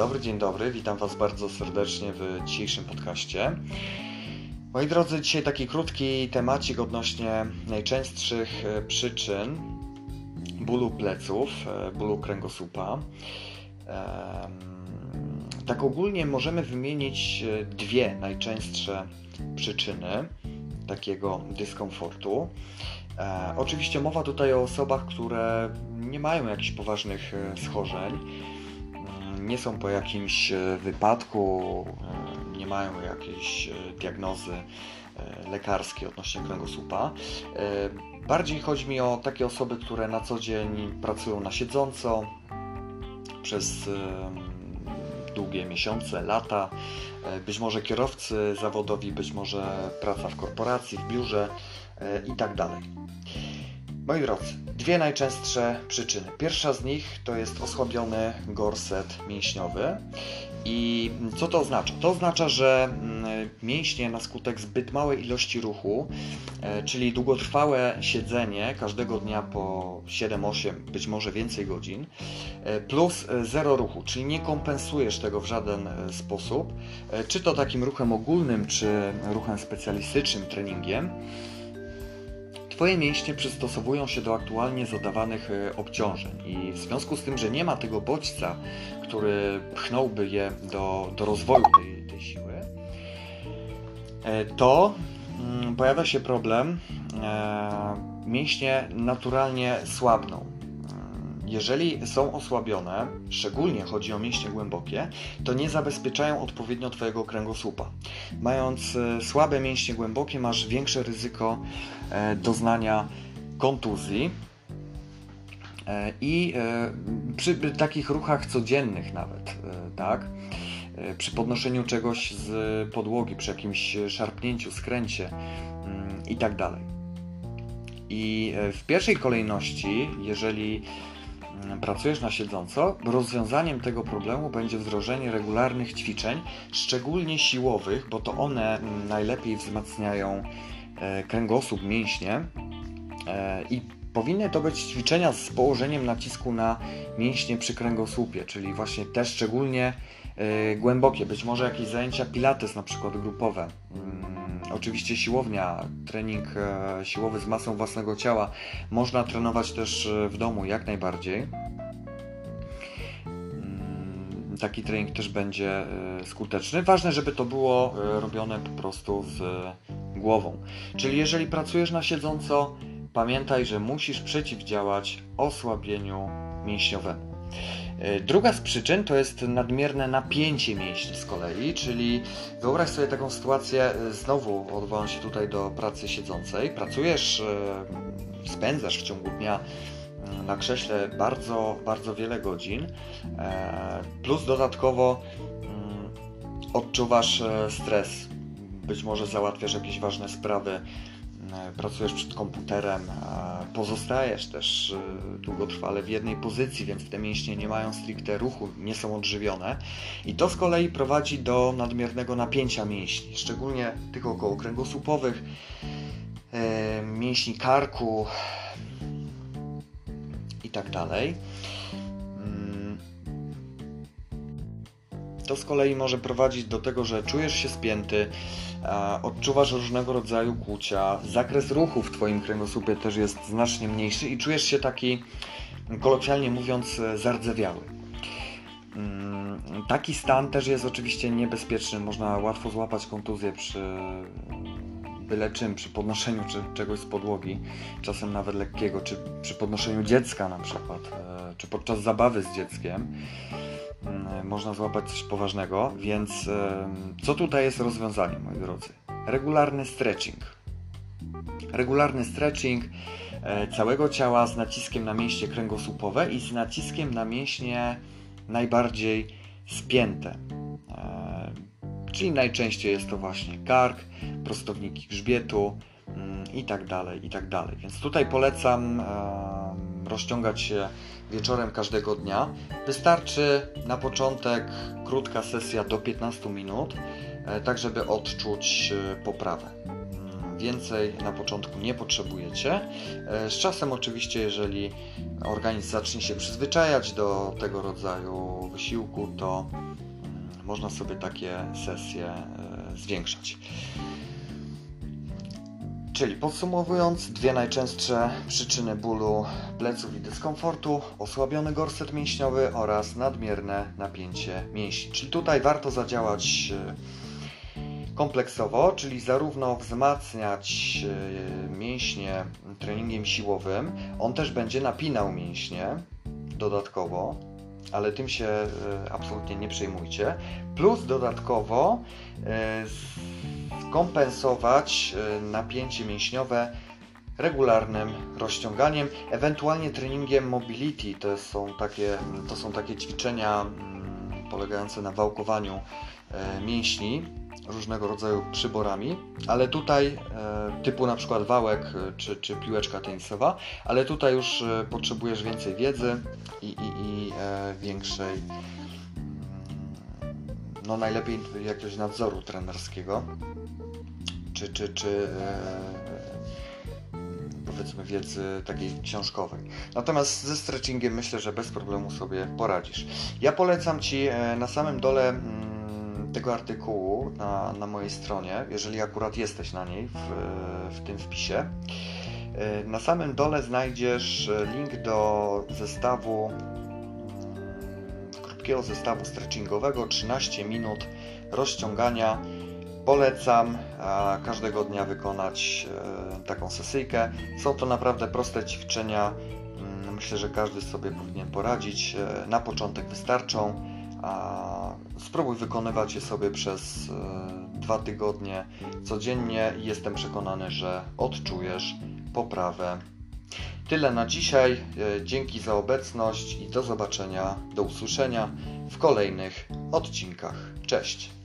dobry, dzień dobry. Witam Was bardzo serdecznie w dzisiejszym podcaście. Moi drodzy, dzisiaj taki krótki temacik odnośnie najczęstszych e, przyczyn bólu pleców, e, bólu kręgosłupa. Tak ogólnie możemy wymienić e, dwie najczęstsze przyczyny takiego dyskomfortu. Oczywiście mowa tutaj o osobach, które nie mają jakichś poważnych schorzeń, nie są po jakimś e, wypadku, e, nie mają jakiejś e, diagnozy lekarskiej odnośnie kręgosłupa. Bardziej chodzi mi o takie osoby, które na co dzień pracują na siedząco przez długie miesiące, lata, być może kierowcy zawodowi, być może praca w korporacji, w biurze i tak dalej. Moi drodzy, dwie najczęstsze przyczyny. Pierwsza z nich to jest osłabiony gorset mięśniowy. I co to oznacza? To oznacza, że mm, mięśnie na skutek zbyt małej ilości ruchu, e, czyli długotrwałe siedzenie każdego dnia po 7-8, być może więcej godzin, e, plus e, zero ruchu, czyli nie kompensujesz tego w żaden sposób, czy to takim ruchem ogólnym, czy ruchem specjalistycznym, treningiem Twoje mięśnie przystosowują się do aktualnie zadawanych e, obciążeń. I w związku z tym, że nie ma tego bodźca, który pchnąłby je do, do rozwoju tej, tej siły, e, to mm, pojawia się problem, e, mięśnie naturalnie słabną jeżeli są osłabione, szczególnie chodzi o mięśnie głębokie, to nie zabezpieczają odpowiednio Twojego kręgosłupa. Mając e, słabe mięśnie głębokie, masz większe ryzyko e, doznania kontuzji. E, I przy takich ruchach codziennych nawet, tak? Przy podnoszeniu czegoś z podłogi, przy jakimś szarpnięciu, skręcie mm, i tak dalej. I w pierwszej kolejności, jeżeli pracujesz na siedząco, rozwiązaniem tego problemu będzie wdrożenie regularnych ćwiczeń, szczególnie siłowych, bo to one najlepiej wzmacniają e, kręgosłup, mięśnie. E, i powinny to być ćwiczenia z położeniem nacisku na mięśnie przy kręgosłupie, czyli właśnie te szczególnie e, głębokie, być może jakieś zajęcia pilates na przykład grupowe. Mm, Oczywiście siłownia, trening e, siłowy z masą własnego ciała można trenować też e, w domu jak najbardziej. Mm, taki trening też będzie e, skuteczny. Ważne, żeby to było robione po prostu z głową. Czyli jeżeli pracujesz na siedząco, pamiętaj, że musisz przeciwdziałać osłabieniu mięśniowemu. E, druga z przyczyn to jest nadmierne napięcie mięśni z kolei, czyli wyobraź sobie taką sytuację, e, znowu odwołam się tutaj do pracy siedzącej, pracujesz, e, spędzasz w ciągu dnia mm, na krześle bardzo, bardzo wiele godzin, plus dodatkowo mm, odczuwasz stres, być może załatwiasz jakieś ważne sprawy, pracujesz przed komputerem, pozostajesz też e, długotrwale w jednej pozycji, więc te mięśnie nie mają stricte ruchu, nie są odżywione i to z kolei prowadzi do nadmiernego napięcia mięśni, szczególnie tych około kręgosłupowych, e, mięśni karku i tak dalej. To z kolei może prowadzić do tego, że czujesz się spięty, odczuwasz różnego rodzaju kłucia, zakres ruchu w Twoim kręgosłupie też jest znacznie mniejszy i czujesz się taki, kolokwialnie mówiąc, zardzewiały. Mm, taki stan też jest oczywiście niebezpieczny, można łatwo złapać kontuzję przy byle czym, przy podnoszeniu czy, czegoś z podłogi, czasem nawet lekkiego, czy przy podnoszeniu dziecka na przykład, e, czy podczas zabawy z dzieckiem. Mm, można złapać coś poważnego, więc co tutaj jest rozwiązaniem, moi drodzy? Regularny stretching. Regularny stretching e, całego ciała z naciskiem na mięśnie kręgosłupowe i z naciskiem na mięśnie najbardziej spięte. E, czyli najczęściej jest to właśnie kark, prostowniki grzbietu i tak dalej, i tak dalej. Więc tutaj polecam rozciągać się wieczorem każdego dnia. Wystarczy na początek krótka sesja do 15 minut, e, tak żeby odczuć e, poprawę. Mm, więcej na początku nie potrzebujecie. Z czasem, oczywiście, jeżeli organizm zacznie się przyzwyczajać do tego rodzaju wysiłku, to mm, można sobie takie sesje zwiększać. Czyli podsumowując, dwie najczęstsze przyczyny bólu pleców i dyskomfortu: osłabiony gorset mięśniowy oraz nadmierne napięcie mięśni. Czyli tutaj warto zadziałać e, kompleksowo, czyli zarówno wzmacniać e, mięśnie treningiem siłowym, on też będzie napinał mięśnie dodatkowo, ale tym się e, absolutnie nie przejmujcie. Plus dodatkowo kompensować e, napięcie mięśniowe regularnym rozciąganiem, ewentualnie treningiem mobility. To są takie, to są takie ćwiczenia mm, polegające na wałkowaniu e, mięśni różnego rodzaju przyborami, ale tutaj e, typu na przykład wałek czy, czy piłeczka tenisowa, ale tutaj już potrzebujesz więcej wiedzy i, i, i większej mm, no najlepiej jakiegoś nadzoru trenerskiego czy, czy, czy e, powiedzmy wiedzy takiej książkowej. Natomiast ze stretchingiem myślę, że bez problemu sobie poradzisz. Ja polecam Ci e, na samym dole mm, tego artykułu na, na mojej stronie, jeżeli akurat jesteś na niej w, w tym wpisie. E, na samym dole znajdziesz link do zestawu, krótkiego zestawu stretchingowego 13 minut rozciągania Polecam każdego dnia wykonać e, taką sesyjkę. Są to naprawdę proste ćwiczenia. Mm, myślę, że każdy sobie powinien poradzić. E, na początek wystarczą. Spróbuj wykonywać je sobie przez e, dwa tygodnie codziennie i jestem przekonany, że odczujesz poprawę. Tyle na dzisiaj. Dzięki za obecność i do zobaczenia, do usłyszenia w kolejnych odcinkach. Cześć!